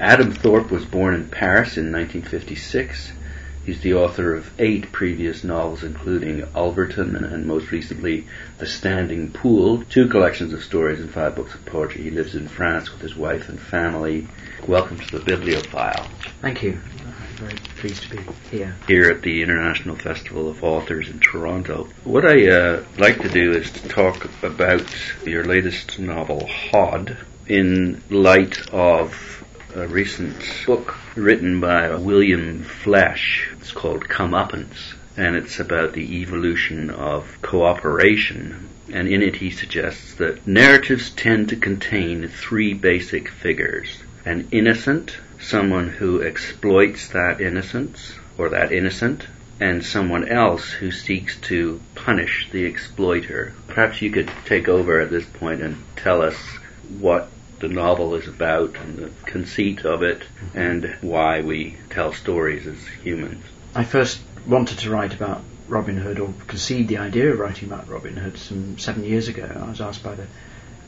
Adam Thorpe was born in Paris in 1956. He's the author of eight previous novels, including Ulverton and, and, most recently The Standing Pool, two collections of stories and five books of poetry. He lives in France with his wife and family. Welcome to the Bibliofile. Thank you. I'm very pleased to be here. Here at the International Festival of Authors in Toronto. What I uh, like to do is to talk about your latest novel, Hodd, in light of a recent book written by William Flesch. It's called Comeuppance, and it's about the evolution of cooperation. And in it, he suggests that narratives tend to contain three basic figures an innocent, someone who exploits that innocence or that innocent, and someone else who seeks to punish the exploiter. Perhaps you could take over at this point and tell us what the novel is about and the conceit of it and why we tell stories as humans. I first wanted to write about Robin Hood or conceived the idea of writing about Robin Hood some seven years ago. I was asked by the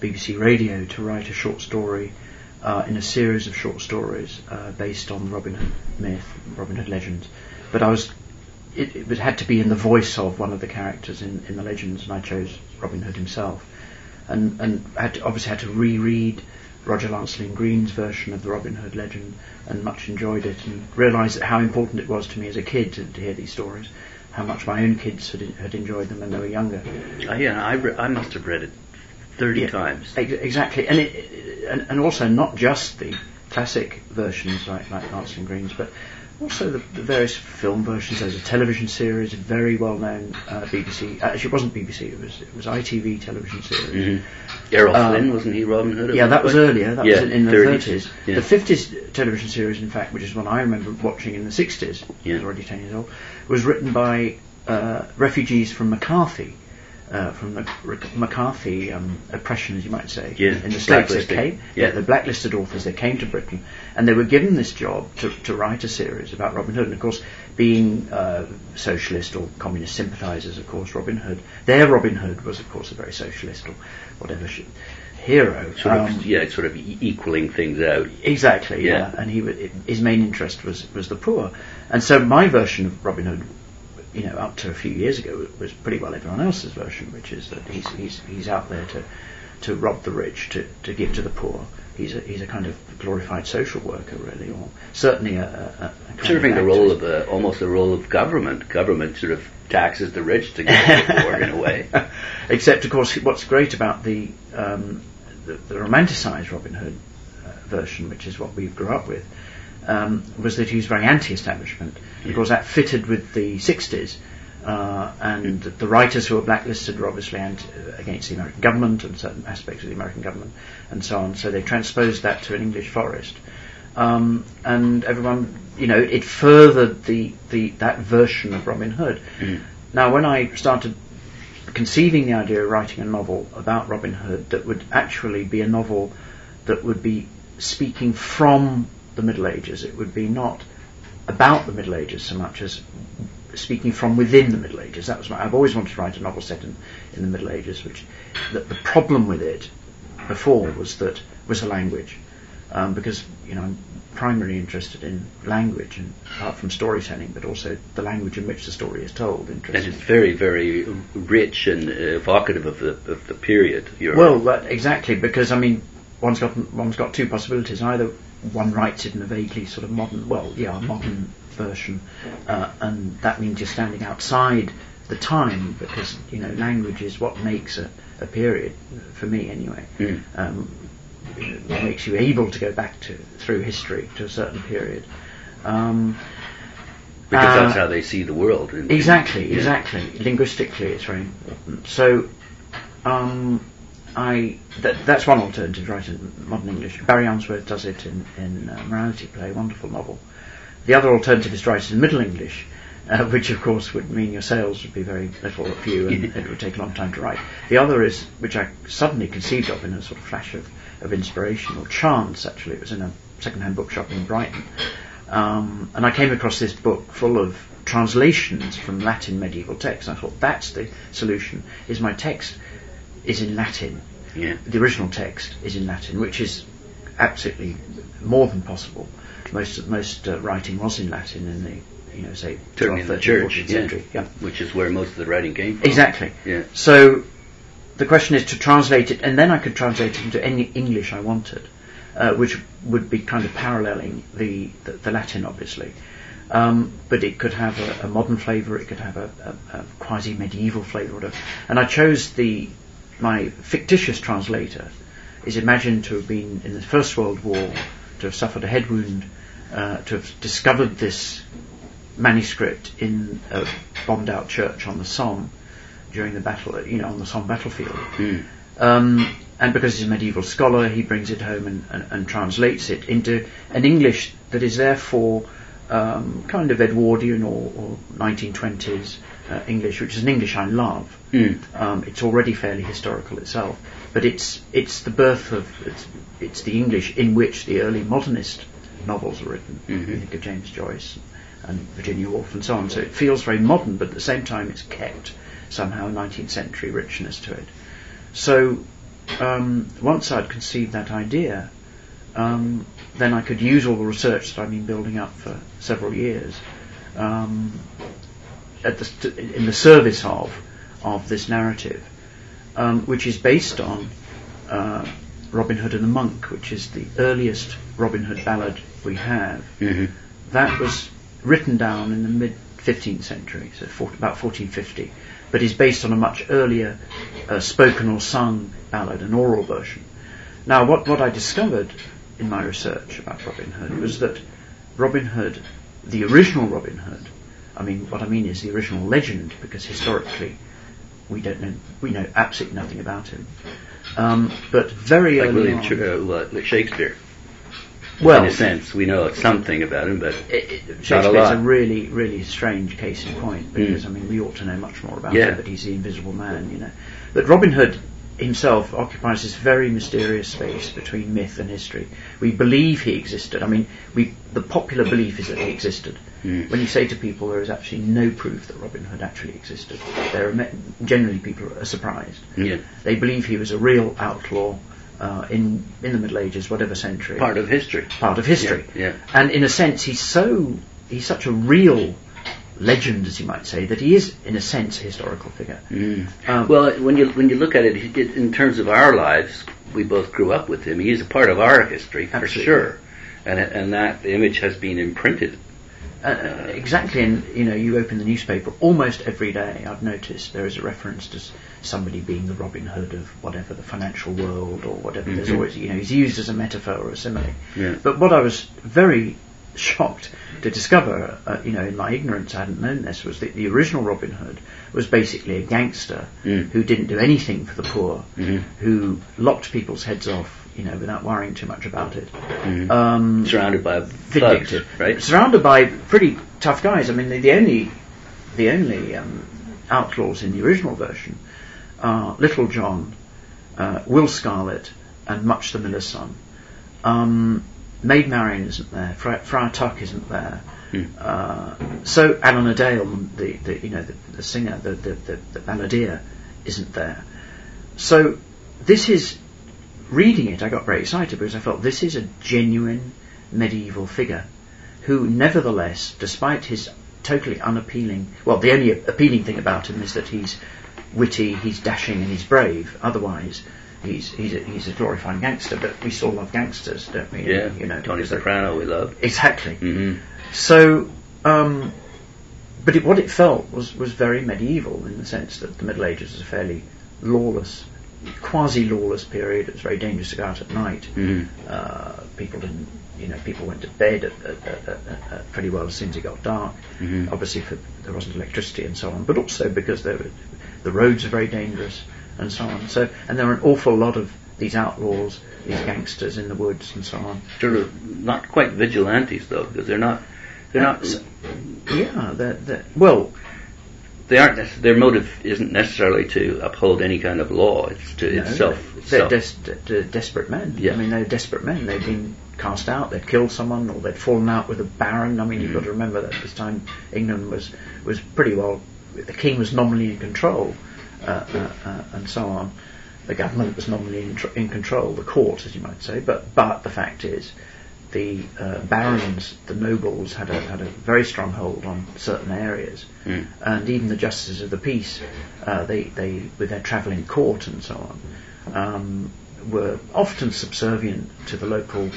BBC Radio to write a short story uh, in a series of short stories uh, based on Robin Hood myth, Robin Hood legends. But I was it, it, had to be in the voice of one of the characters in, in the legends, and I chose Robin Hood himself, and and had to, obviously had to reread Roger Lancelyn Green's version of the Robin Hood legend and much enjoyed it and realised how important it was to me as a kid to, to hear these stories, how much my own kids had, had enjoyed them when they were younger. Uh, yeah, I, re- I must have read it 30 yeah, times. Ex- exactly, and, it, and, and also not just the classic versions like, like Lancelyn Green's, but also the, the, various film versions. There's a television series, a very well-known uh, BBC. Actually, it wasn't BBC. It was it was ITV television series. Mm-hmm. Errol um, Flynn wasn't he Robin Hood? Yeah, that was earlier. That yeah, was in, the 30s. Yeah. The 50s television series, in fact, which is one I remember watching in the 60s. Yeah. I was already 10 years old. Was written by uh, refugees from McCarthy uh, from the McCarthy um, oppression, as you might say, yeah. in the States. They came, yeah. yeah. the blacklisted authors, they came to Britain, and they were given this job to, to write a series about Robin Hood. And of course, being uh, socialist or communist sympathisers, of course, Robin Hood, their Robin Hood was, of course, a very socialist or whatever sh- hero. Sort um, of, yeah, sort of equaling things out. Exactly, yeah. yeah. And he, his main interest was was the poor. And so my version of Robin Hood you know, up to a few years ago it was pretty well everyone else's version, which is that he's he's he's out there to to rob the rich, to, to give to the poor. He's a he's a kind of glorified social worker, really, or certainly a, a, a serving the role of a, almost the role of government. Government sort of taxes the rich to give to the poor in a way. Except, of course, what's great about the um, the, the romanticised Robin Hood uh, version, which is what we grew up with, um, was that he was very anti-establishment because that fitted with the 60s. Uh, and the writers who were blacklisted were obviously anti- against the American government and certain aspects of the American government and so on. So they transposed that to an English forest. Um, and everyone, you know, it furthered the, the that version of Robin Hood. Mm. Now, when I started conceiving the idea of writing a novel about Robin Hood that would actually be a novel that would be speaking from the Middle Ages. It would be not about the Middle Ages so much as speaking from within the Middle Ages. That was my, I've always wanted to write a novel set in, in the Middle Ages, which the, the problem with it before was that was the language, um, because you know I'm primarily interested in language and apart from storytelling, but also the language in which the story is told. And it's very, very rich and evocative of the of the period. well, exactly, because I mean, one's got one's got two possibilities. Either one writes it in a vaguely sort of modern, well, yeah, modern version, uh, and that means you're standing outside the time because you know language is what makes a, a period for me anyway. Mm. Um, makes you able to go back to through history to a certain period. Um, because uh, that's how they see the world. Exactly, yeah. exactly. Linguistically, it's very important. So, um, I that, that's one alternative? In modern English, Barry Unsworth does it in in uh, Morality Play, wonderful novel. The other alternative is to write it in Middle English, uh, which of course would mean your sales would be very little or few, and it would take a long time to write. The other is, which I suddenly conceived of in a sort of flash of, of inspiration or chance. Actually, it was in a second-hand bookshop in Brighton, um, and I came across this book full of translations from Latin medieval texts. I thought that's the solution. Is my text is in Latin. Yeah. The original text is in Latin, which is absolutely more than possible. Most most uh, writing was in Latin in the you know say 12th, in the 13th, church, 14th yeah. century. Yeah. which is where most of the writing came from. Exactly. Yeah. So the question is to translate it, and then I could translate it into any English I wanted, uh, which would be kind of paralleling the, the, the Latin, obviously. Um, but it could have a, a modern flavour, it could have a, a, a quasi-medieval flavour, whatever. And I chose the my fictitious translator is imagined to have been in the First World War, to have suffered a head wound, uh, to have discovered this manuscript in a bombed-out church on the Somme during the battle, you know, on the Somme battlefield. Mm. Um, and because he's a medieval scholar, he brings it home and, and, and translates it into an English that is therefore um, kind of Edwardian or, or 1920s uh, English, which is an English I love. Mm. Um, it's already fairly historical itself, but it's it's the birth of it's, it's the English in which the early modernist novels were written. Mhm. You think of James Joyce and Virginia Woolf and so on. So it feels very modern, but at the same time, it's kept somehow 19th century richness to it. So um, once I'd conceived that idea, um, then I could use all the research that I've been building up for several years um, at the st- in the service of of this narrative, um, which is based on uh, Robin Hood and the Monk, which is the earliest Robin Hood ballad we have. hmm That was written down in the mid 15th century, so for, about 1450, but is based on a much earlier uh, spoken or sung ballad, an oral version. Now, what, what I discovered in my research about Robin Hood was that Robin Hood, the original Robin Hood, I mean, what I mean is the original legend, because historically we don't know, we know absolutely nothing about him. Um, but very Like early William on, uh, like Shakespeare. well, in a sense, we know something about him, but It, it, a Shakespeare's a. Hmm. really, really strange case in point because I mean we ought to know much more about Yeah. him, but he's the invisible man, you know. But Robin Hood himself occupies this very mysterious space between myth and history. We believe he existed. I mean, we the popular belief is that he existed. Mm. When you say to people there is actually no proof that Robin Hood actually existed, there are me- generally people are surprised. yeah, They believe he was a real outlaw uh, in in the Middle Ages, whatever century part of history. part of history. Yeah, yeah. And in a sense, he's so he's such a real legend, as you might say, that he is, in a sense, a historical figure. Mm. Um, well, when you when you look at it, did- in terms of our lives, we both grew up with him. He is a part of our history for Absolutely. sure, and and that image has been imprinted. Uh, exactly, and you know, you open the newspaper almost every day. I've noticed there is a reference to somebody being the Robin Hood of whatever the financial world or whatever. There's Mhm. always, you know, he's used as a metaphor or a simile. Yeah. But what I was very shocked to discover, uh, you know, in my ignorance, I hadn't known this, was that the original Robin Hood was basically a gangster Mm. who didn't do anything for the poor, Mhm. who locked people's heads off, you know, without worrying too much about it. Mhm. Um, Surrounded by thugs, right? Surrounded by pretty tough guys. I mean, the, the only the only um, outlaws in the original version are Little John, uh, Will Scarlet, and Much the Miller's Son. Um, Maid Marian isn't there. Friar, Friar Tuck isn't there. Hmm. Uh, so Alan-a-Dale, the, the you know the, the singer, the, the, the, the balladeer, isn't there. So this is reading it. I got very excited because I felt this is a genuine medieval figure who, nevertheless, despite his totally unappealing, well, the only appealing thing about him is that he's witty, he's dashing, and he's brave. Otherwise, he's he's a, he's a glorified gangster. But we still love gangsters, don't we? Yeah, you know, Tony Soprano, we love. Exactly. hmm So, um, but it, what it felt was, was very medieval in the sense that the Middle Ages was a fairly lawless, quasi-lawless period. It was very dangerous to go out at night. hmm Uh, people didn't, you know, people went to bed at, at, at, pretty well as soon as it got dark. Mhm. Obviously, for, there wasn't electricity and so on, but also because there were, the roads are very dangerous and so on. So, and there are an awful lot of these outlaws, these gangsters in the woods and so on. Sort of not quite vigilantes though, because they're not. They're not. So- Yeah, they're, they're, well, They aren't. Their motive isn't necessarily to uphold any kind of law. It's to No, itself. They're itself. des- de- desperate men. Yeah. I mean, they're desperate men. They've been cast out. They'd killed someone, or they'd fallen out with a baron. I mean, you've Mm. got to remember that at this time England was was pretty well. The king was nominally in control, uh, uh, uh, and so on. the government was normally in, tr- in control, the court, as you might say. But but the fact is, the uh, barons, the nobles, had a had a very strong hold on certain areas, Mm. and even the justices of the peace, uh, they they with their travelling court and so on, um, were often subservient to the local.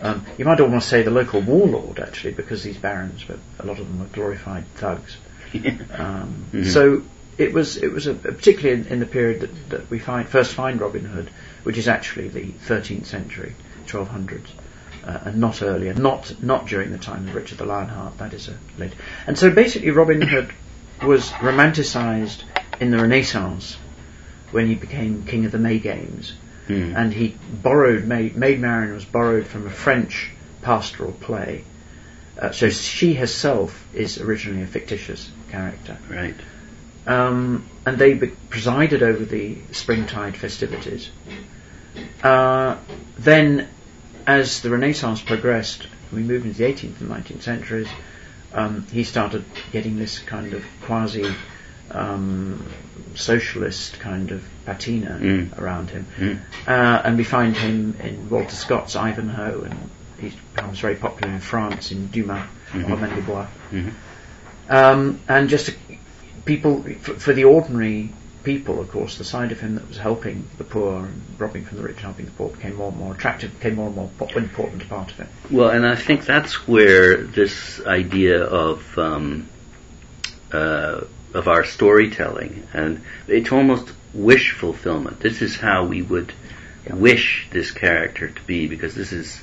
Um, you might almost say the local warlord, actually, because these barons, but a lot of them were glorified thugs. Um, Mhm. So it was it was a, particularly in, in the period that, that we find first find Robin Hood, which is actually the 13th century, 1200s, uh, and not earlier, not not during the time of Richard the Lionheart. That is a later. And so basically, Robin Hood was romanticised in the Renaissance when he became king of the May Games, Mm. and he borrowed Maid, Maid Marian was borrowed from a French pastoral play. Uh, so she herself is originally a fictitious character Right. Um, and they be- presided over the springtide festivities. Uh, then, as the Renaissance progressed, we moved into the 18th and 19th centuries. Um, he started getting this kind of quasi um, socialist kind of patina Mm. around him, Mm. uh, and we find him in Walter Scott's Ivanhoe, and he becomes very popular in France in Dumas, Mhm. Robin des Bois. Mhm. Um, and just to, people, for, for the ordinary people, of course, the side of him that was helping the poor and robbing from the rich and helping the poor became more and more attractive, became more and more po- important part of it. Well, and I think that's where this idea of um, uh, of our storytelling and it's almost wish fulfillment. This is how we would Yeah. wish this character to be because this is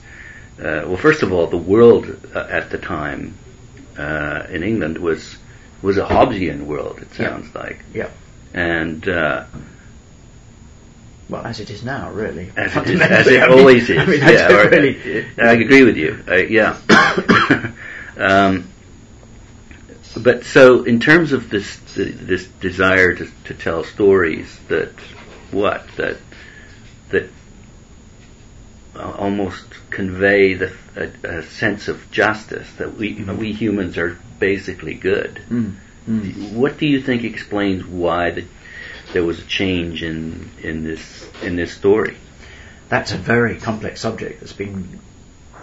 uh, well, first of all, the world uh, at the time uh, in England was was a Hobbesian world. It Yeah. sounds like, Yeah. and uh, Well, as it is now, really. as it, is, as it I mean- always is. I mean, I yeah, or- really. I agree with you. Uh, yeah. um, but so, in terms of this this desire to, to tell stories, that what that that almost convey the, a, a sense of justice that we we humans are basically good. Mm, mm. What do you think explains why the, there was a change in in this in this story? That's a very complex subject that's been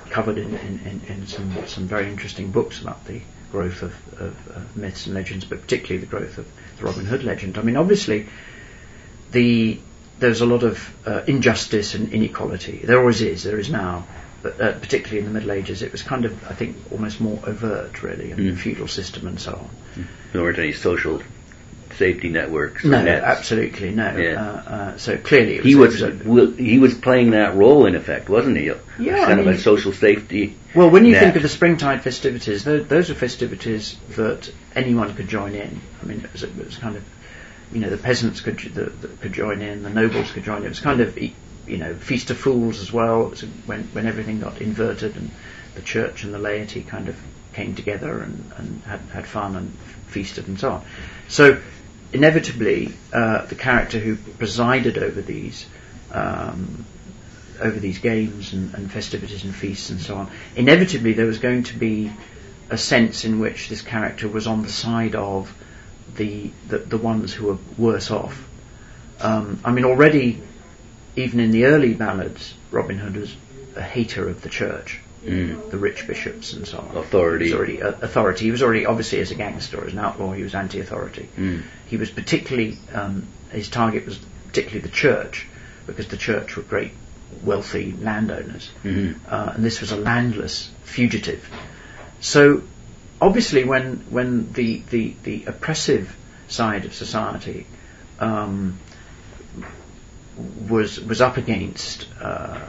covered in, in, in, in some, some very interesting books about the growth of, of, of myths and legends, but particularly the growth of the Robin Hood legend. I mean, obviously, the there's a lot of uh, injustice and inequality. There always is. There is now, but uh, particularly in the Middle Ages, it was kind of, I think, almost more overt, really, in Mm. the feudal system and so on. There weren't any social safety networks. No, nets. absolutely no. Yeah. Uh, uh, so clearly, it was, He was a- he was playing that role in effect, wasn't he? Yeah, kind I of a social safety. Well, when you net. think of the springtide festivities, tho- those are festivities that anyone could join in. I mean, it was, it was kind of, you know, the peasants could the, the, could join in, the nobles could join in. It was kind of, you know, feast of fools as well. When when everything got inverted and the church and the laity kind of came together and, and had had fun and feasted and so on. So inevitably, uh, the character who presided over these um, over these games and, and festivities and feasts and so on, inevitably there was going to be a sense in which this character was on the side of the the, the ones who were worse off. Um, I mean, already, even in the early ballads, Robin Hood was a hater of the church, Mm. the rich bishops and so on. Authority. He was already uh, authority. He was already obviously as a gangster, as an outlaw. He was anti-authority. Mm. He was particularly um, his target was particularly the church because the church were great wealthy landowners, Mhm. uh, and this was a landless fugitive. So obviously, when when the the, the oppressive side of society um, was was up against. Uh,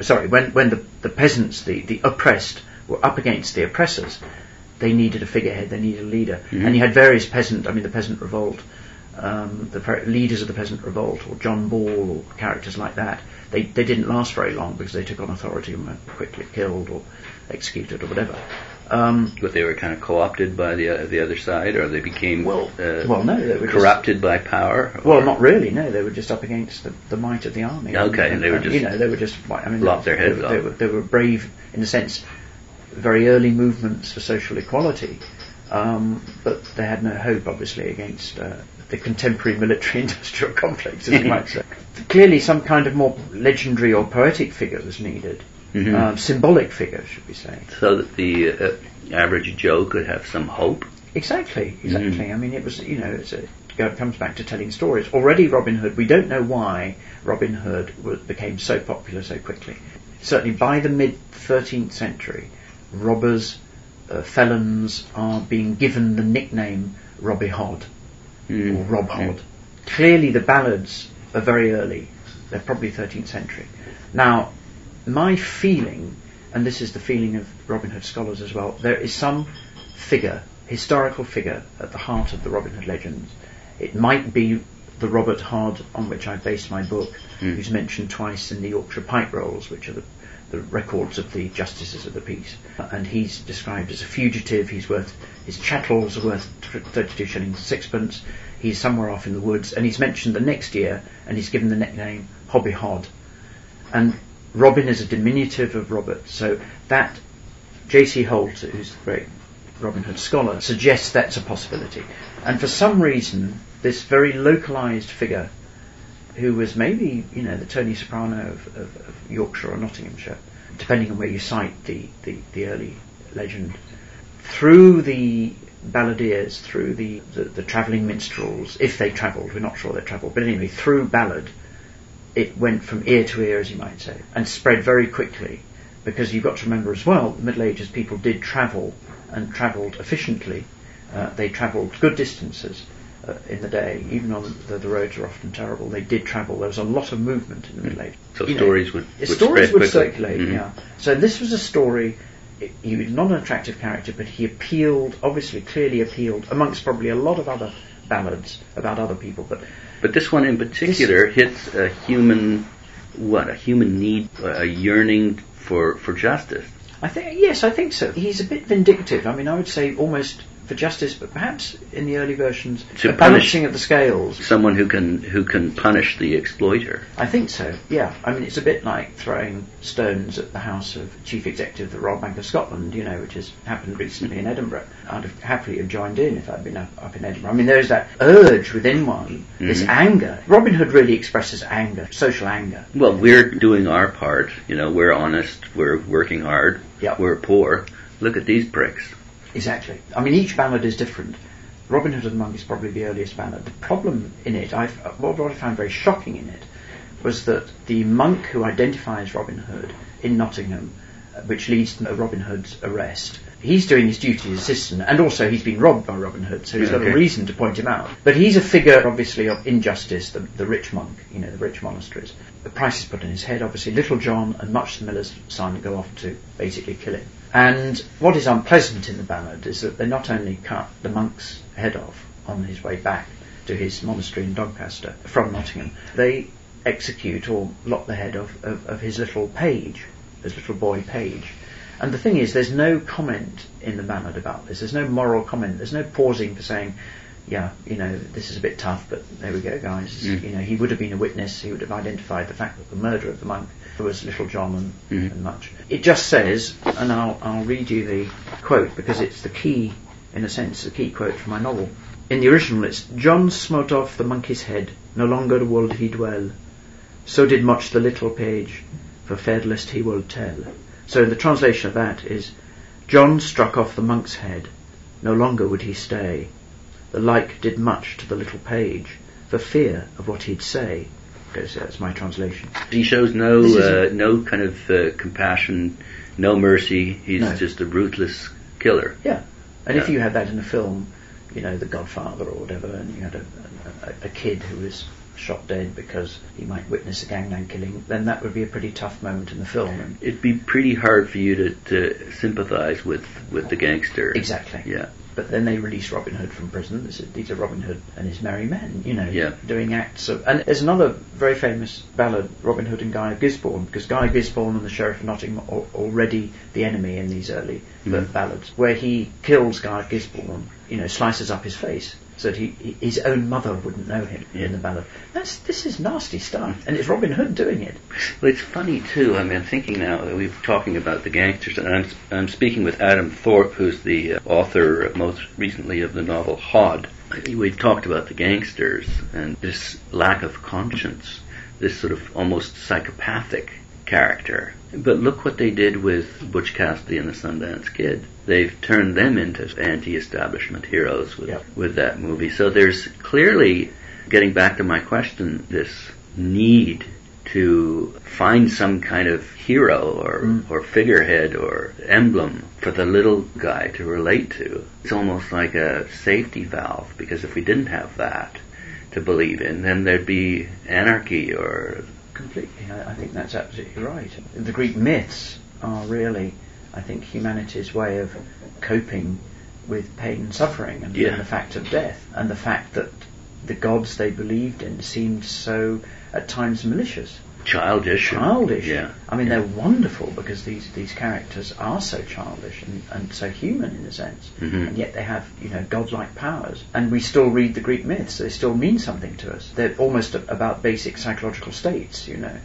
sorry, when when the, the peasants, the, the oppressed, were up against the oppressors, they needed a figurehead, they needed a leader, Mhm. and you had various peasant. I mean, the peasant revolt, um, the pre- leaders of the peasant revolt, or John Ball, or characters like that. They they didn't last very long because they took on authority and were quickly killed or executed or whatever. Um, But they were kind of co-opted by the uh, the other side, or they became Well- uh, well, no, they were just- corrupted by power. Well, not really. No, they were just up against the, the might of the army. Okay, and they were uh, just- you know they were just I mean Lopped their they, heads they, off. They were, they were brave in a sense. Very early movements for social equality um, but they had no hope, obviously, against uh, the contemporary military-industrial complex, as you might say. Clearly, some kind of more legendary or poetic figure was needed. Mhm. Um, symbolic figure, should we say? So that the uh, average Joe could have some hope. Exactly, exactly. I mean, it was, you know, it's a, it comes back to telling stories. Already, Robin Hood, we don't know why Robin Hood wa- became so popular so quickly. Certainly, by the mid 13th century, robbers, uh, felons are being given the nickname Robbie Hod Mm. or Rob Hod. Clearly, the ballads are very early. They're probably 13th century. Now, my feeling, and this is the feeling of Robin Hood scholars as well, there is some figure, historical figure, at the heart of the Robin Hood legends. It might be the Robert Hod on which I based my book, Mm. who's mentioned twice in the Yorkshire Pipe Rolls, which are the, the records of the justices of the peace. And he's described as a fugitive. He's worth his chattels are worth 32 shillings and sixpence. He's somewhere off in the woods, and he's mentioned the next year, and he's given the nickname Hobby Hod. And Robin is a diminutive of Robert, so that J.C. Holt, who's the great Robin Hood scholar, suggests that's a possibility. And for some reason, this very localised figure, who was maybe, you know, the Tony Soprano of, of, of Yorkshire or Nottinghamshire, depending on where you cite the, the, the early legend, through the balladeers, through the, the, the travelling minstrels, if they travelled, we're not sure they travelled, but anyway, through ballad, it went from ear to ear, as you might say, and spread very quickly. Because you've got to remember as well, the Middle Ages people did travel and travelled efficiently. Uh, they travelled good distances uh, in the day, even on the, the roads are often terrible. They did travel. There was a lot of movement in the Middle Ages. So You know, stories would, would stories would circulate. Mhm. Yeah. So this was a story. He was not an attractive character, but he appealed, obviously, clearly appealed amongst probably a lot of other ballads about other people. But But this one in particular hits a human, what, a human need, a yearning for, for justice. I think yes, I think so. He's a bit vindictive. I mean, I would say almost for justice, but perhaps in the early versions, To a balancing of the scales. Someone who can, who can punish the exploiter. I think so. Yeah. I mean, it's a bit like throwing stones at the house of Chief Executive of the Royal Bank of Scotland, you know, which has happened recently in Edinburgh. I'd have happily have joined in if I'd been up, up in Edinburgh. I mean, there's that urge within one, this Mhm. anger. Robin Hood really expresses anger, social anger. Well, we're doing our part. You know, we're honest. We're working hard. Yeah. We're poor. Look at these pricks. Exactly. I mean, each ballad is different. Robin Hood and the Monk is probably the earliest ballad. The problem in it, I what, what I found very shocking in it, was that the monk who identifies Robin Hood in Nottingham, uh, which leads to Robin Hood's arrest, he's doing his duty as assistant, and also he's been robbed by Robin Hood, so he's got a reason to point him out. But he's a figure, obviously, of injustice, the, the rich monk, you know, the rich monasteries. The price is put in his head, obviously. Little John and Much the Miller's son go off to basically kill him. And what is unpleasant in the ballad is that they not only cut the monk's head off on his way back to his monastery in Doncaster from Nottingham, they execute or lock the head of, of, of his little page, his little boy page. And the thing is, there's no comment in the ballad about this. There's no moral comment. There's no pausing for saying, yeah, you know, this is a bit tough, but there we go, guys. Mm. You know, he would have been a witness. He would have identified the fact that the murder of the monk was Little John and, Mhm. and Much. It just says, and I'll, I'll read you the quote because it's the key, in a sense, the key quote from my novel. In the original, it's John smote off the monkey's head. No longer would he dwell. So did Much the little page, for fair lest he will tell. So the translation of that is, John struck off the monk's head. No longer would he stay. The like did Much to the little page, for fear of what he'd say. Okay, so that's my translation. He shows no, uh, no kind of uh, compassion, no mercy. He's No. just a ruthless killer. Yeah. And if you had that in a film, you know, The Godfather or whatever, and you had a, a, a kid who was shot dead because he might witness a gangland killing, then that would be a pretty tough moment in the film. And It'd be pretty hard for you to, to sympathize with, with the gangster. exactly. Yeah. But then they release Robin Hood from prison. This is, these are Robin Hood and his merry men, you know, Yeah. doing acts of. And there's another very famous ballad, Robin Hood and Guy of Gisborne, because Guy of Gisborne and the Sheriff of Nottingham are already the enemy in these early Mhm. ballads, where he kills Guy of Gisborne, you know, slices up his face. So that he, his own mother wouldn't know him Yeah. in the ballad. That's this is nasty stuff, and it's Robin Hood doing it. Well, it's funny too. I mean, I'm thinking now that we're talking about the gangsters, and I'm, I'm speaking with Adam Thorpe, who's the uh, author uh, most recently of the novel Hodd. We've talked about the gangsters and this lack of conscience, this sort of almost psychopathic character. But look what they did with Butch Cassidy and the Sundance Kid. They've turned them into anti-establishment heroes with, Yep. with that movie. So there's clearly, getting back to my question, this need to find some kind of hero or, Mm. or figurehead or emblem for the little guy to relate to. It's almost like a safety valve because if we didn't have that to believe in, then there'd be anarchy or Completely, I, I think that's absolutely right. The Greek myths are really, I think, humanity's way of coping with pain and suffering, and, Yeah. and the fact of death, and the fact that the gods they believed in seemed so, at times, malicious. Childish. and- childish. Yeah. I mean, they're wonderful because these, these characters are so childish and, and so human in a sense, Mhm. and yet they have you know godlike powers. And we still read the Greek myths; they still mean something to us. They're almost a- about basic psychological states, you know.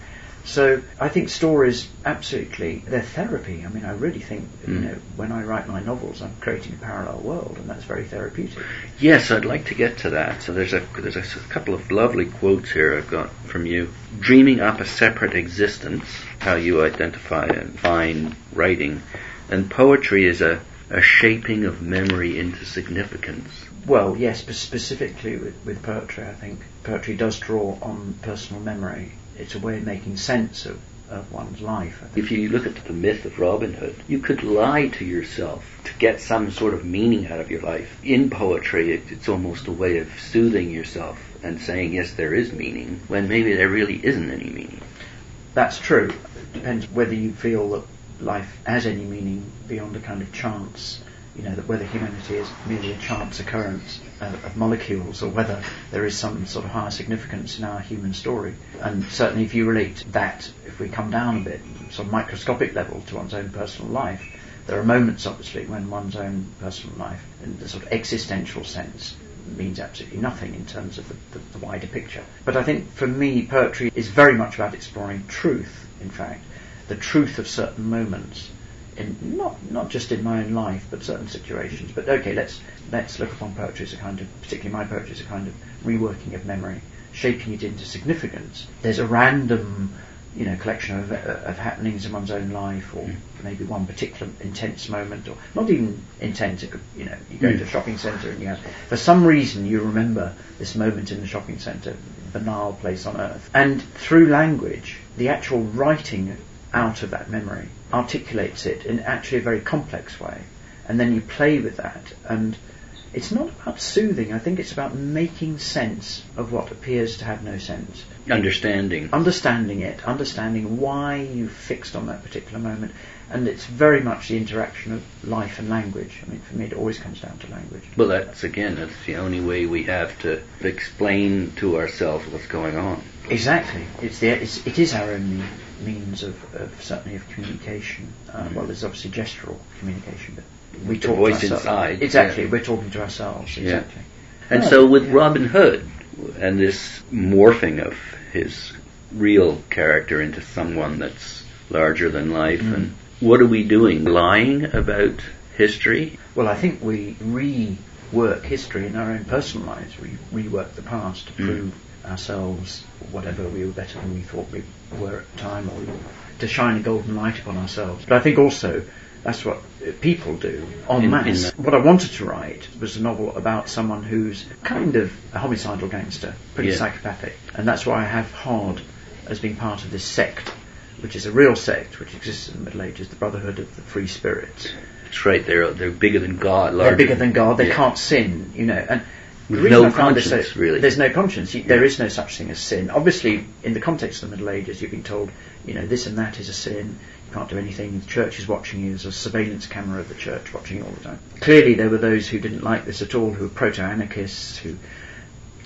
So I think stories absolutely they're therapy. I mean, I really think you Mm. know when I write my novels, I'm creating a parallel world, and that's very therapeutic. Yes, I'd like to get to that. So there's a there's a couple of lovely quotes here I've got from you. Dreaming up a separate existence, how you identify and find writing, and poetry is a a shaping of memory into significance. Well, yes, specifically with, with poetry, I think poetry does draw on personal memory. It's a way of making sense of, of one's life. If you look at the myth of Robin Hood, you could lie to yourself to get some sort of meaning out of your life. In poetry, it, it's almost a way of soothing yourself and saying, yes, there is meaning, when maybe there really isn't any meaning. That's true. It depends whether you feel that life has any meaning beyond a kind of chance. You know, that whether humanity is merely a chance occurrence uh, of molecules or whether there is some sort of higher significance in our human story. And certainly if you relate that, if we come down a bit, sort of microscopic level to one's own personal life, there are moments obviously when one's own personal life, in the sort of existential sense, means absolutely nothing in terms of the, the, the wider picture. But I think for me, poetry is very much about exploring truth, in fact, the truth of certain moments. In not not just in my own life, but certain situations. But okay, let's let's look upon poetry as a kind of, particularly my poetry as a kind of reworking of memory, shaping it into significance. There's a random, you know, collection of, of happenings in one's own life, or maybe one particular intense moment, or not even intense. It could, you know, you go Mm. to a shopping centre and you have, for some reason, you remember this moment in the shopping centre, banal place on earth, and through language, the actual writing out of that memory articulates it in actually a very complex way, and then you play with that and. It's not about soothing. I think it's about making sense of what appears to have no sense Understanding. understanding it, understanding why you fixed on that particular moment, and it's very much the interaction of life and language. I mean, for me, it always comes down to language. Well, that's again, that's the only way we have to explain to ourselves what's going on. Exactly, it's the it's, it is our only means of, of certainly of communication. Uh, well, there's obviously gestural communication, but we The talk voice to ourselves. inside, Exactly, yeah. we're talking to ourselves. Yeah. Exactly. And Oh, so with yeah. Robin Hood and this morphing of his real character into someone that's larger than life, Mm. and what are we doing? Lying about history? Well, I think we rework history in our own personal lives. We rework the past to Mm. prove ourselves whatever we were better than we thought we were at the time, or to shine a golden light upon ourselves. But I think also that's what people do en masse. what I wanted to write was a novel about someone who's kind of a homicidal gangster, pretty Yeah. psychopathic, and that's why I have Hodd as being part of this sect. Which is a real sect which exists in the Middle Ages, the Brotherhood of the Free Spirits. That's right. They're they're bigger than God. They're bigger than God. They yeah. can't sin, you know. And With no conscience, so, really. There's no conscience. You, There is no such thing as sin. Obviously, in the context of the Middle Ages, you've been told, you know, this and that is a sin. You can't do anything. The church is watching you. There's a surveillance camera of the church watching you all the time. Clearly, there were those who didn't like this at all, who were proto-anarchists, who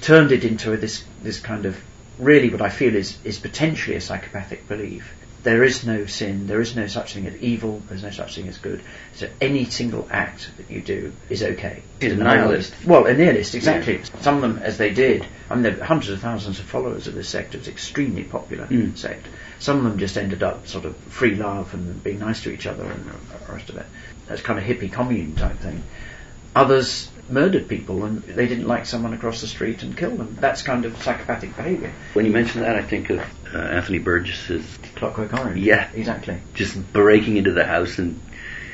turned it into a, this this kind of really what I feel is is potentially a psychopathic belief. There is no sin, there is no such thing as evil, there's no such thing as good. So any single act that you do is okay. He's a nihilist. Well, a nihilist, exactly. Some of them, as they did, I mean, there are hundreds of thousands of followers of this sect. It was an extremely popular Mm. sect. Some of them just ended up sort of free love and being nice to each other and the rest of it. That's kind of hippie commune type thing. Others murdered people and they didn't like someone across the street and killed them. That's kind of psychopathic behaviour. When you mention that, I think of uh, Anthony Burgess's Clockwork Orange. Yeah. Exactly. just breaking into the house and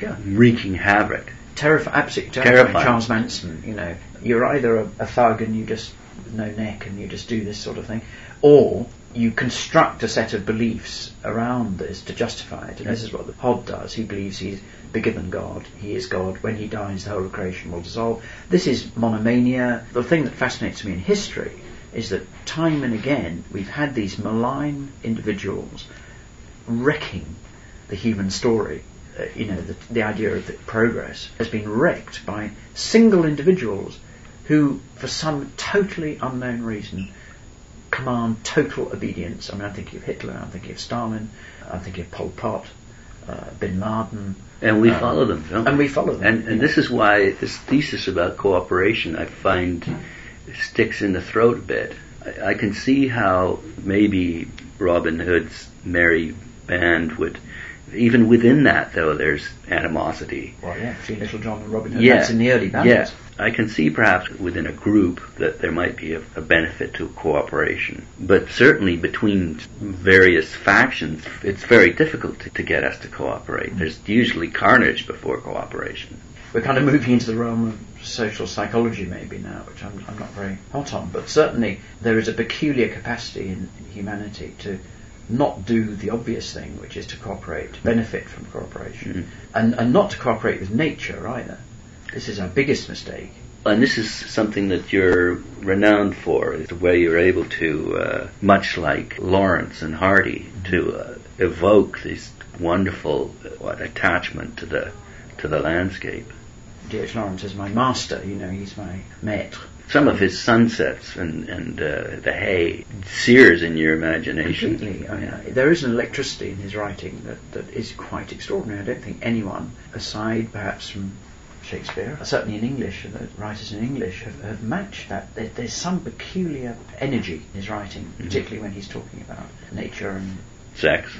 Yeah. wreaking havoc. Terrif- absolutely terrifying. Terrifying. Charles Manson, you know, you're either a, a thug and you just no neck and you just do this sort of thing, or you construct a set of beliefs around this to justify it. And this is what the Hodd does. He believes he's bigger than God. He is God. When he dies, the whole of creation will dissolve. This is monomania. The thing that fascinates me in history is that time and again we've had these malign individuals wrecking the human story. Uh, you know, the, the idea of progress has been wrecked by single individuals who, for some totally unknown reason, command total obedience. I mean, I'm thinking of Hitler, I'm thinking of Stalin, I'm thinking of Pol Pot, uh, Bin Laden. And we uh, follow them, don't we? And we follow them. And, and this is why this thesis about cooperation, I find, sticks in the throat a bit. I, I can see how maybe Robin Hood's merry band would, even within that though, there's animosity. Well, yeah, see Little John and Robin Hood. Yeah. That's in the early bands. Yeah. I can see perhaps within a group that there might be a, a benefit to cooperation. But certainly between various factions, it's very difficult to, to get us to cooperate. Mm. There's usually carnage before cooperation. We're kind of moving into the realm of social psychology maybe now, which I'm, I'm not very hot on, but certainly there is a peculiar capacity in, in humanity to not do the obvious thing, which is to cooperate, benefit from cooperation, and, and not to cooperate with nature either. This is our biggest mistake. And this is something that you're renowned for, is the way you're able to, uh, much like Lawrence and Hardy, to uh, evoke this wonderful uh, what, attachment to the to the landscape. D.H. Lawrence is my master, you know, he's my maître. Some of his sunsets and, and uh, the hay sears in your imagination. Completely. I mean, there is an electricity in his writing that, that is quite extraordinary. I don't think anyone, aside perhaps from Shakespeare, certainly in English, the writers in English have, have matched that. There, there's some peculiar energy in his writing, particularly when he's talking about nature and Sex.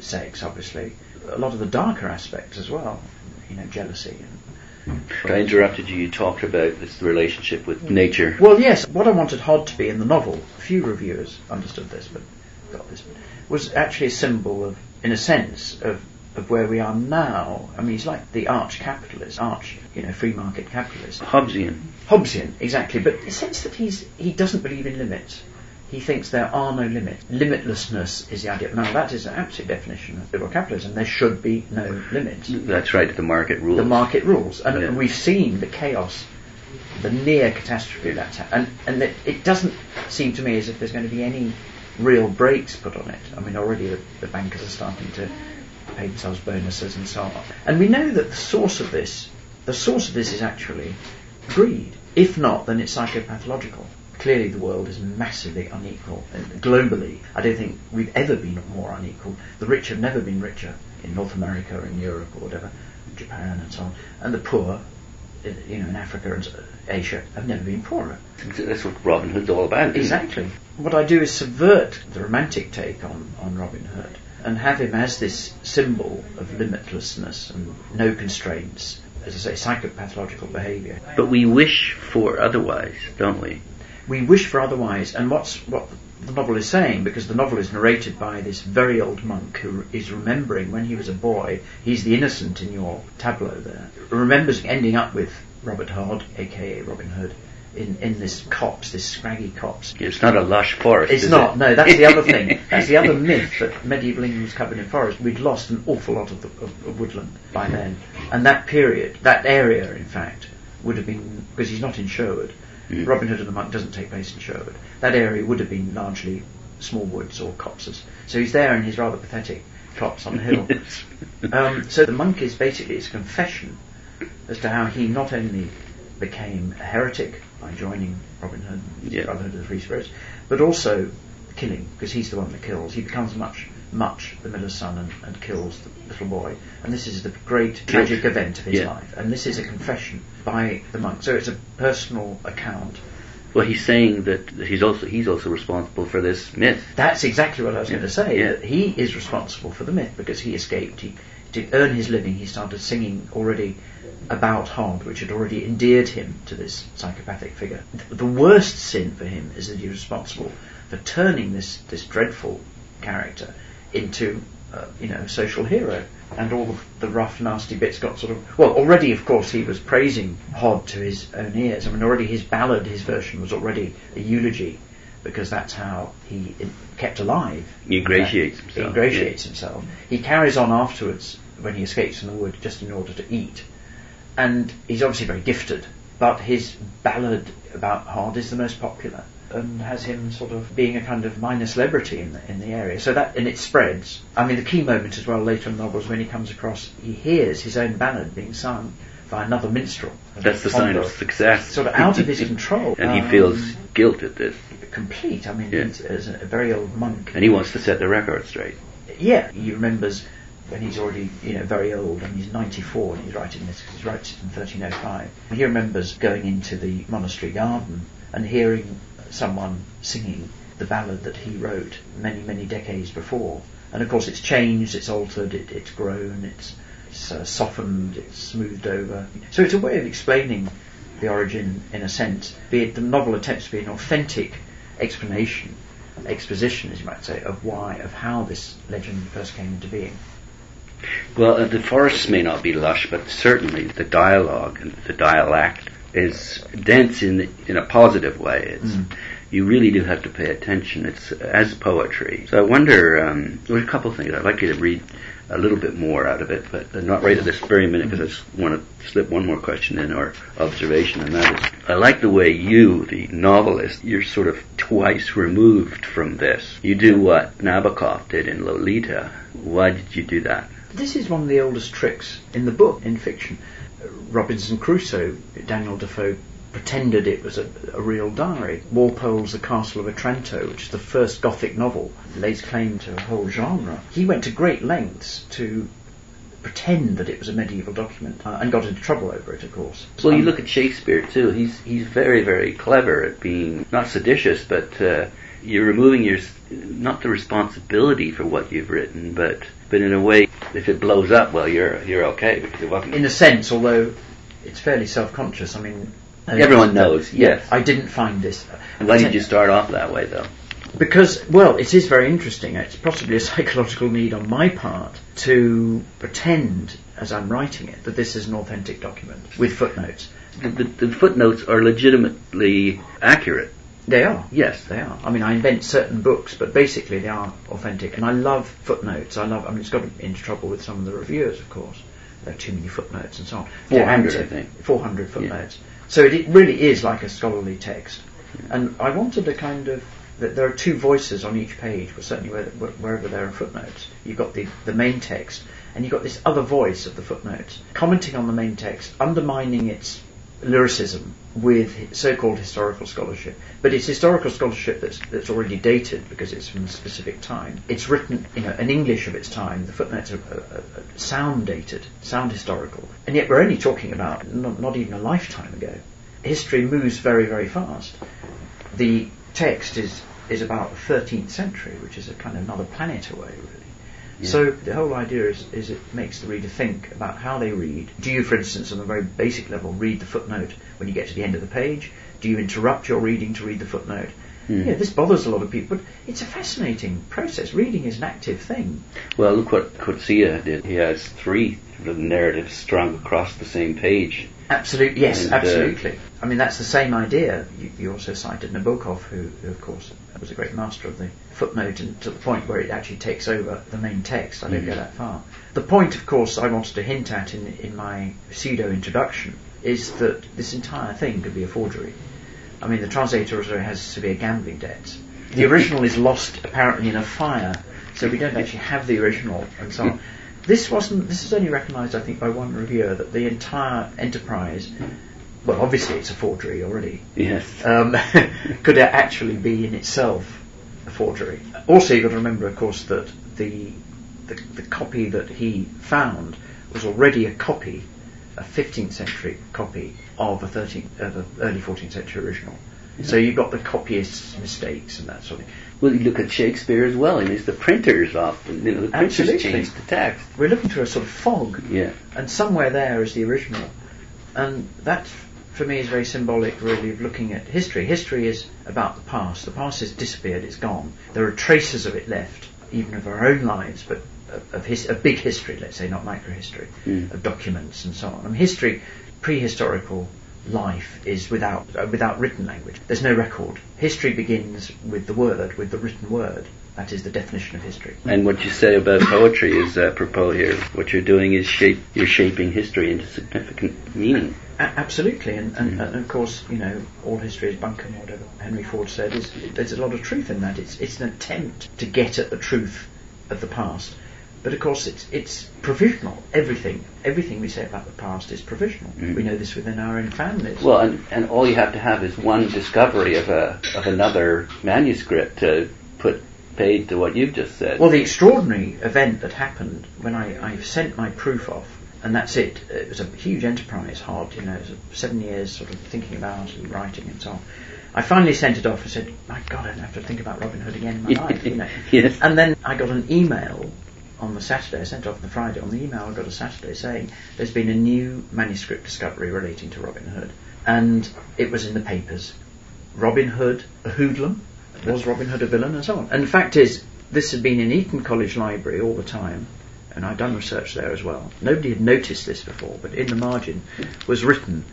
sex, obviously. A lot of the darker aspects as well, you know, jealousy and I interrupted you. You talked about this relationship with mm. nature. Well, yes. What I wanted Hodd to be in the novel, few reviewers understood this, but got this, was actually a symbol of, in a sense, of of where we are now. I mean, he's like the arch capitalist, arch, you know, free market capitalist. Hobbesian. Hobbesian, exactly, but the sense that he's he doesn't believe in limits. He thinks there are no limits. Limitlessness is the idea. Now, that is an absolute definition of liberal capitalism. There should be no limits. That's right. The market rules. The market rules, and Yeah. we've seen the chaos, the near catastrophe that's ha- and and that it doesn't seem to me as if there's going to be any real brakes put on it. I mean, already the, the bankers are starting to pay themselves bonuses and so on, and we know that the source of this, the source of this is actually greed. If not, then it's psychopathological. Clearly, the world is massively unequal and globally. I don't think we've ever been more unequal. The rich have never been richer in North America or in Europe or whatever, Japan and so on, and the poor, uh, you know, in Africa and uh, Asia have never been poorer. That's what Robin Hood's all about. Exactly. What I do is subvert the romantic take on, on Robin Hood and have him as this symbol of limitlessness and no constraints, as I say, psychopathological behaviour. But we wish for otherwise, don't we? We wish for otherwise, and what's what the novel is saying, because the novel is narrated by this very old monk who is remembering when he was a boy, he's the innocent in your tableau there, remembers ending up with Robert Hodd, aka Robin Hood, in, in this copse, this scraggy copse. It's not a lush forest. It's not, it? no, that's the other thing. That's the other myth that medieval England was covered in forest. We'd lost an awful lot of, the, of, of woodland by then. And that period, that area, in fact, would have been, because he's not in Sherwood, Mm. Robin Hood and the Monk doesn't take place in Sherwood. That area would have been largely small woods or copses. So he's there in his rather pathetic copse on the hill. Um, so the monk is basically his confession as to how he not only became a heretic by joining Robin Hood, Yeah. Brotherhood of the Free Spirits, but also killing, because he's the one that kills. He becomes Much Much, the miller's son, and, and kills the little boy. And this is the great tragic event of his Yeah. life. And this is a confession by the monk. So it's a personal account. Well, he's saying that he's also he's also responsible for this myth. That's exactly what I was Yeah. going to say. Yeah. That he is responsible for the myth because he escaped. He, to earn his living, he started singing already about Hodd, which had already endeared him to this psychopathic figure. Th- The worst sin for him is that he's responsible for turning this, this dreadful character into, uh, you know, a social hero. And all of the rough, nasty bits got sort of. Well, already, of course, he was praising Hodd to his own ears. I mean, already his ballad, his version, was already a eulogy because that's how he kept alive. He ingratiates He himself, ingratiates himself. He carries on afterwards when he escapes from the wood just in order to eat. And he's obviously very gifted, but his ballad about Hodd is the most popular and has him sort of being a kind of minor celebrity in the, in the area. So that, and it spreads. I mean, the key moment as well later in the novel is when he comes across, he hears his own ballad being sung by another minstrel. That's the sign of success. Sort of out of his control. and he Um, feels guilt at this, complete. I mean, Yeah. he's, a very old monk. and he wants to set the record straight. Yeah, he remembers when he's already, you know, very old and he's 94 and he's writing this because he writes it in 1305. He remembers going into the monastery garden and hearing someone singing the ballad that he wrote many, many decades before. And of course, it's changed, it's altered, it, it's grown, it's, it's uh, softened, it's smoothed over. So it's a way of explaining the origin, in a sense. Be it the novel attempts to be an authentic explanation, exposition, as you might say, of why, of how this legend first came into being. Well, uh, the forests may not be lush, but certainly the dialogue and the dialect is dense in in a positive way. It's Mm. You really do have to pay attention. It's as poetry. So I wonder. Um, there's a couple of things I'd like you to read a little bit more out of it, but not right at this very minute because I just want to slip one more question in or observation, and that is I like the way you, the novelist, you're sort of twice removed from this. You do what Nabokov did in Lolita. Why did you do that? This is one of the oldest tricks in the book, in fiction. Robinson Crusoe, Daniel Defoe pretended it was a, a real diary. Walpole's The Castle of Otranto, which is the first Gothic novel, lays claim to a whole genre. He went to great lengths to pretend that it was a medieval document uh, and got into trouble over it, of course. Well, you Um, look at Shakespeare too. He's he's very very clever at being not seditious, but uh, you're removing your not the responsibility for what you've written, but but in a way, if it blows up, well, you're you're okay because it wasn't. in a sense, although it's fairly self-conscious. I mean, Everyone knows, yes. I didn't find this. And why did you start off that way, though? Because, well, it is very interesting. It's possibly a psychological need on my part to pretend, as I'm writing it, that this is an authentic document with footnotes. The, the, the footnotes are legitimately accurate. They are. Yes. They are. I mean, I invent certain books, but basically they are authentic. And I love footnotes. I love. I mean, it's got into trouble with some of the reviewers, of course. There are too many footnotes and so on. 400, Yeah, I think. 400 footnotes. So it, it really is like a scholarly text. And I wanted a kind of that there are two voices on each page, well, certainly where, wherever there are footnotes. You've got the, the main text, and you've got this other voice of the footnotes, commenting on the main text, undermining its lyricism with so-called historical scholarship. But it's historical scholarship that's, that's already dated because it's from a specific time. It's written, you know, in English of its time. The footnotes are, are, are sound dated, sound historical. And yet we're only talking about not, not even a lifetime ago. History moves very, very fast. The text is, is about the 13th century, which is a kind of another planet away, really. Yeah. So the whole idea is, is it makes the reader think about how they read. Do you, for instance, on a very basic level, read the footnote when you get to the end of the page? Do you interrupt your reading to read the footnote? Hmm. Yeah, this bothers a lot of people, but it's a fascinating process. Reading is an active thing. Well, look what Coetzee did. He has three narratives strung across the same page. Absolutely, yes, And, uh, absolutely. I mean, that's the same idea. You, you also cited Nabokov, who, who, of course, was a great master of the footnote, and to the point where it actually takes over the main text. I don't go Mhm. that far. The point, of course, I wanted to hint at in, in my pseudo introduction is that this entire thing could be a forgery. I mean, the translator also has severe gambling debts. The original is lost apparently in a fire, so we don't actually have the original and so on. This wasn't. This is only recognised, I think, by one reviewer that the entire enterprise. Well, obviously it's a forgery already. Yes. Um, could it actually be in itself a forgery? Also, you've got to remember, of course, that the, the, the copy that he found was already a copy, a 15th century copy of a 13th, of an early 14th century original. So you've got the copyist's mistakes and that sort of thing. Well, you look at Shakespeare as well, and it's the printers often, you know, the printers Absolutely. change the text. We're looking through a sort of fog, Yeah. and somewhere there is the original. And that, for me, is very symbolic, really, of looking at history. History is about the past. The past has disappeared, it's gone. There are traces of it left, even of our own lives, but of, his, of big history, let's say, not microhistory, Mm. of documents and so on. I mean, history, prehistorical life is without uh, without written language. There's no record. History begins with the word, with the written word. That is the definition of history. And what you say about poetry is apropos here. What you're doing is shape, you're shaping history into significant meaning. A- absolutely, and, and, Mm. and of course, you know, all history is bunkum, whatever Henry Ford said. Is there's a lot of truth in that. It's it's an attempt to get at the truth of the past, but of course, it's it's provisional. Everything everything we say about the past is provisional. Mm. We know this within our own families. Well, and, and all you have to have is one discovery of a of another manuscript to put paid to what you've just said. Well, the extraordinary event that happened when I, I sent my proof off, and that's it. It was a huge enterprise, hard, you know, seven years sort of thinking about and writing and so on. I finally sent it off and said, my God, I don't have to think about Robin Hood again in my life, you know. Yes. And then I got an email on the Saturday, I sent it off on the Friday, on the email I got a Saturday saying there's been a new manuscript discovery relating to Robin Hood. And it was in the papers. Robin Hood, a hoodlum, was Robin Hood a villain, and so on. And the fact is, this had been in Eton College Library all the time, and I'd done research there as well. Nobody had noticed this before, but in the margin was written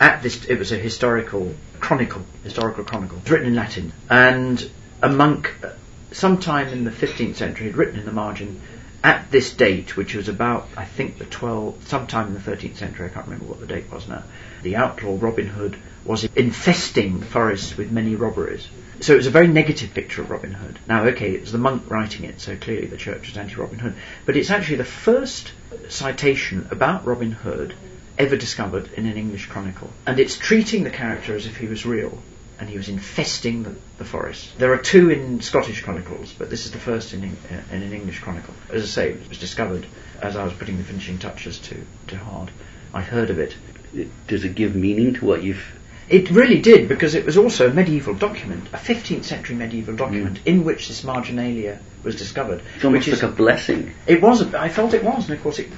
at this. It was a historical chronicle, historical chronicle, written in Latin, and a monk, uh, sometime in the 15th century, had written in the margin. At this date, which was about, I think, the 12, sometime in the 13th century, I can't remember what the date was now, the outlaw Robin Hood was infesting forests with many robberies. So it was a very negative picture of Robin Hood. Now, okay, it was the monk writing it, so clearly the church was anti-Robin Hood. But it's actually the first citation about Robin Hood ever discovered in an English chronicle. And it's treating the character as if he was real and he was infesting the, the forest. There are two in Scottish chronicles, but this is the first in, in an English chronicle. As I say, it was discovered as I was putting the finishing touches to, to Hodd. I'd heard of it. Does it give meaning to what you've? It really did because it was also a medieval document, a 15th century medieval document mm. in which this marginalia was discovered. It's almost which is, like a blessing. it was. a- I felt it was, and of course it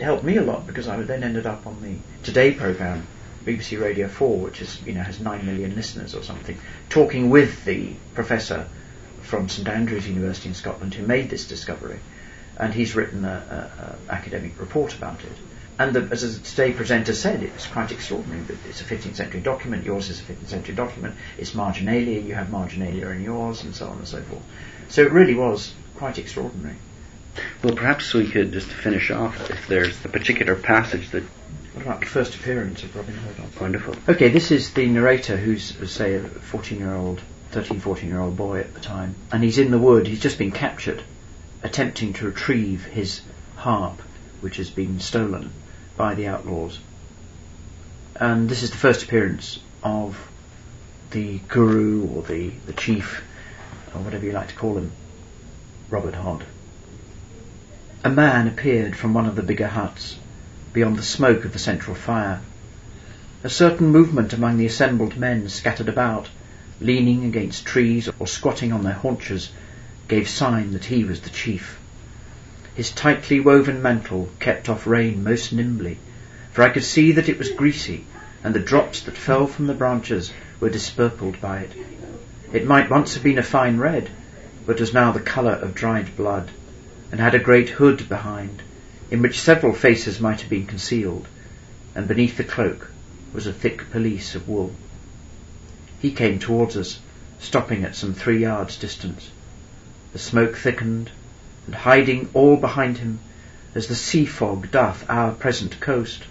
helped me a lot because I then ended up on the Today program, BBC Radio 4, which is you know has nine million listeners or something, talking with the professor from St Andrews University in Scotland who made this discovery, and he's written a, a, a academic report about it. And the, as the Today presenter said, it's quite extraordinary that it's a 15th century document. Yours is a 15th century document. It's marginalia. You have marginalia in yours, and so on and so forth. So it really was quite extraordinary. Well, perhaps we could just finish off if there's a particular passage that What about the first appearance of Robin Hood? wonderful. Okay, this is the narrator who's, say, a 14 year old, 13, 14 year old boy at the time. And he's in the wood, he's just been captured, attempting to retrieve his harp, which has been stolen by the outlaws. And this is the first appearance of the guru or the, the chief, or whatever you like to call him, Robert Hod. A man appeared from one of the bigger huts, beyond the smoke of the central fire. A certain movement among the assembled men scattered about, leaning against trees or squatting on their haunches, gave sign that he was the chief. His tightly woven mantle kept off rain most nimbly, for I could see that it was greasy, and the drops that fell from the branches were dispurpled by it. It might once have been a fine red, but was now the colour of dried blood, and had a great hood behind, in which several faces might have been concealed, and beneath the cloak was a thick pelisse of wool. He came towards us, stopping at some three yards distance. The smoke thickened, and hiding all behind him, as the sea fog doth our present coast,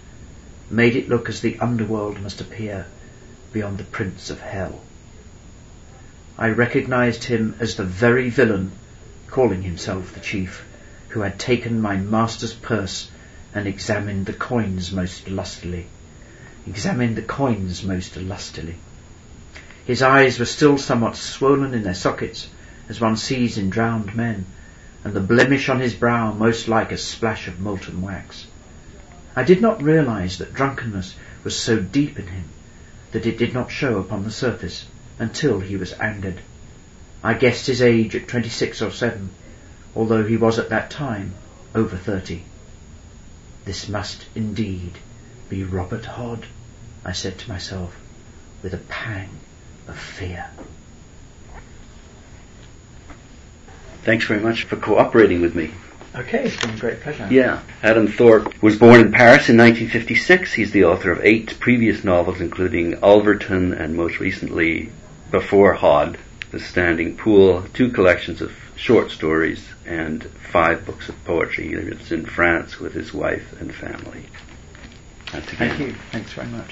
made it look as the underworld must appear beyond the prince of hell. I recognized him as the very villain, calling himself the chief, who had taken my master's purse and examined the coins most lustily. Examined the coins most lustily. His eyes were still somewhat swollen in their sockets, as one sees in drowned men, and the blemish on his brow most like a splash of molten wax. I did not realize that drunkenness was so deep in him that it did not show upon the surface until he was angered. I guessed his age at twenty-six or seven, although he was at that time over thirty. This must indeed be Robert Hod, I said to myself, with a pang of fear. Thanks very much for cooperating with me. Okay, it's been a great pleasure. Yeah. Adam Thorpe was born in Paris in 1956. He's the author of eight previous novels, including Ulverton and most recently, before Hodd, The Standing Pool, two collections of short stories, and five books of poetry. He lives in France with his wife and family. Thank you. Thanks very much.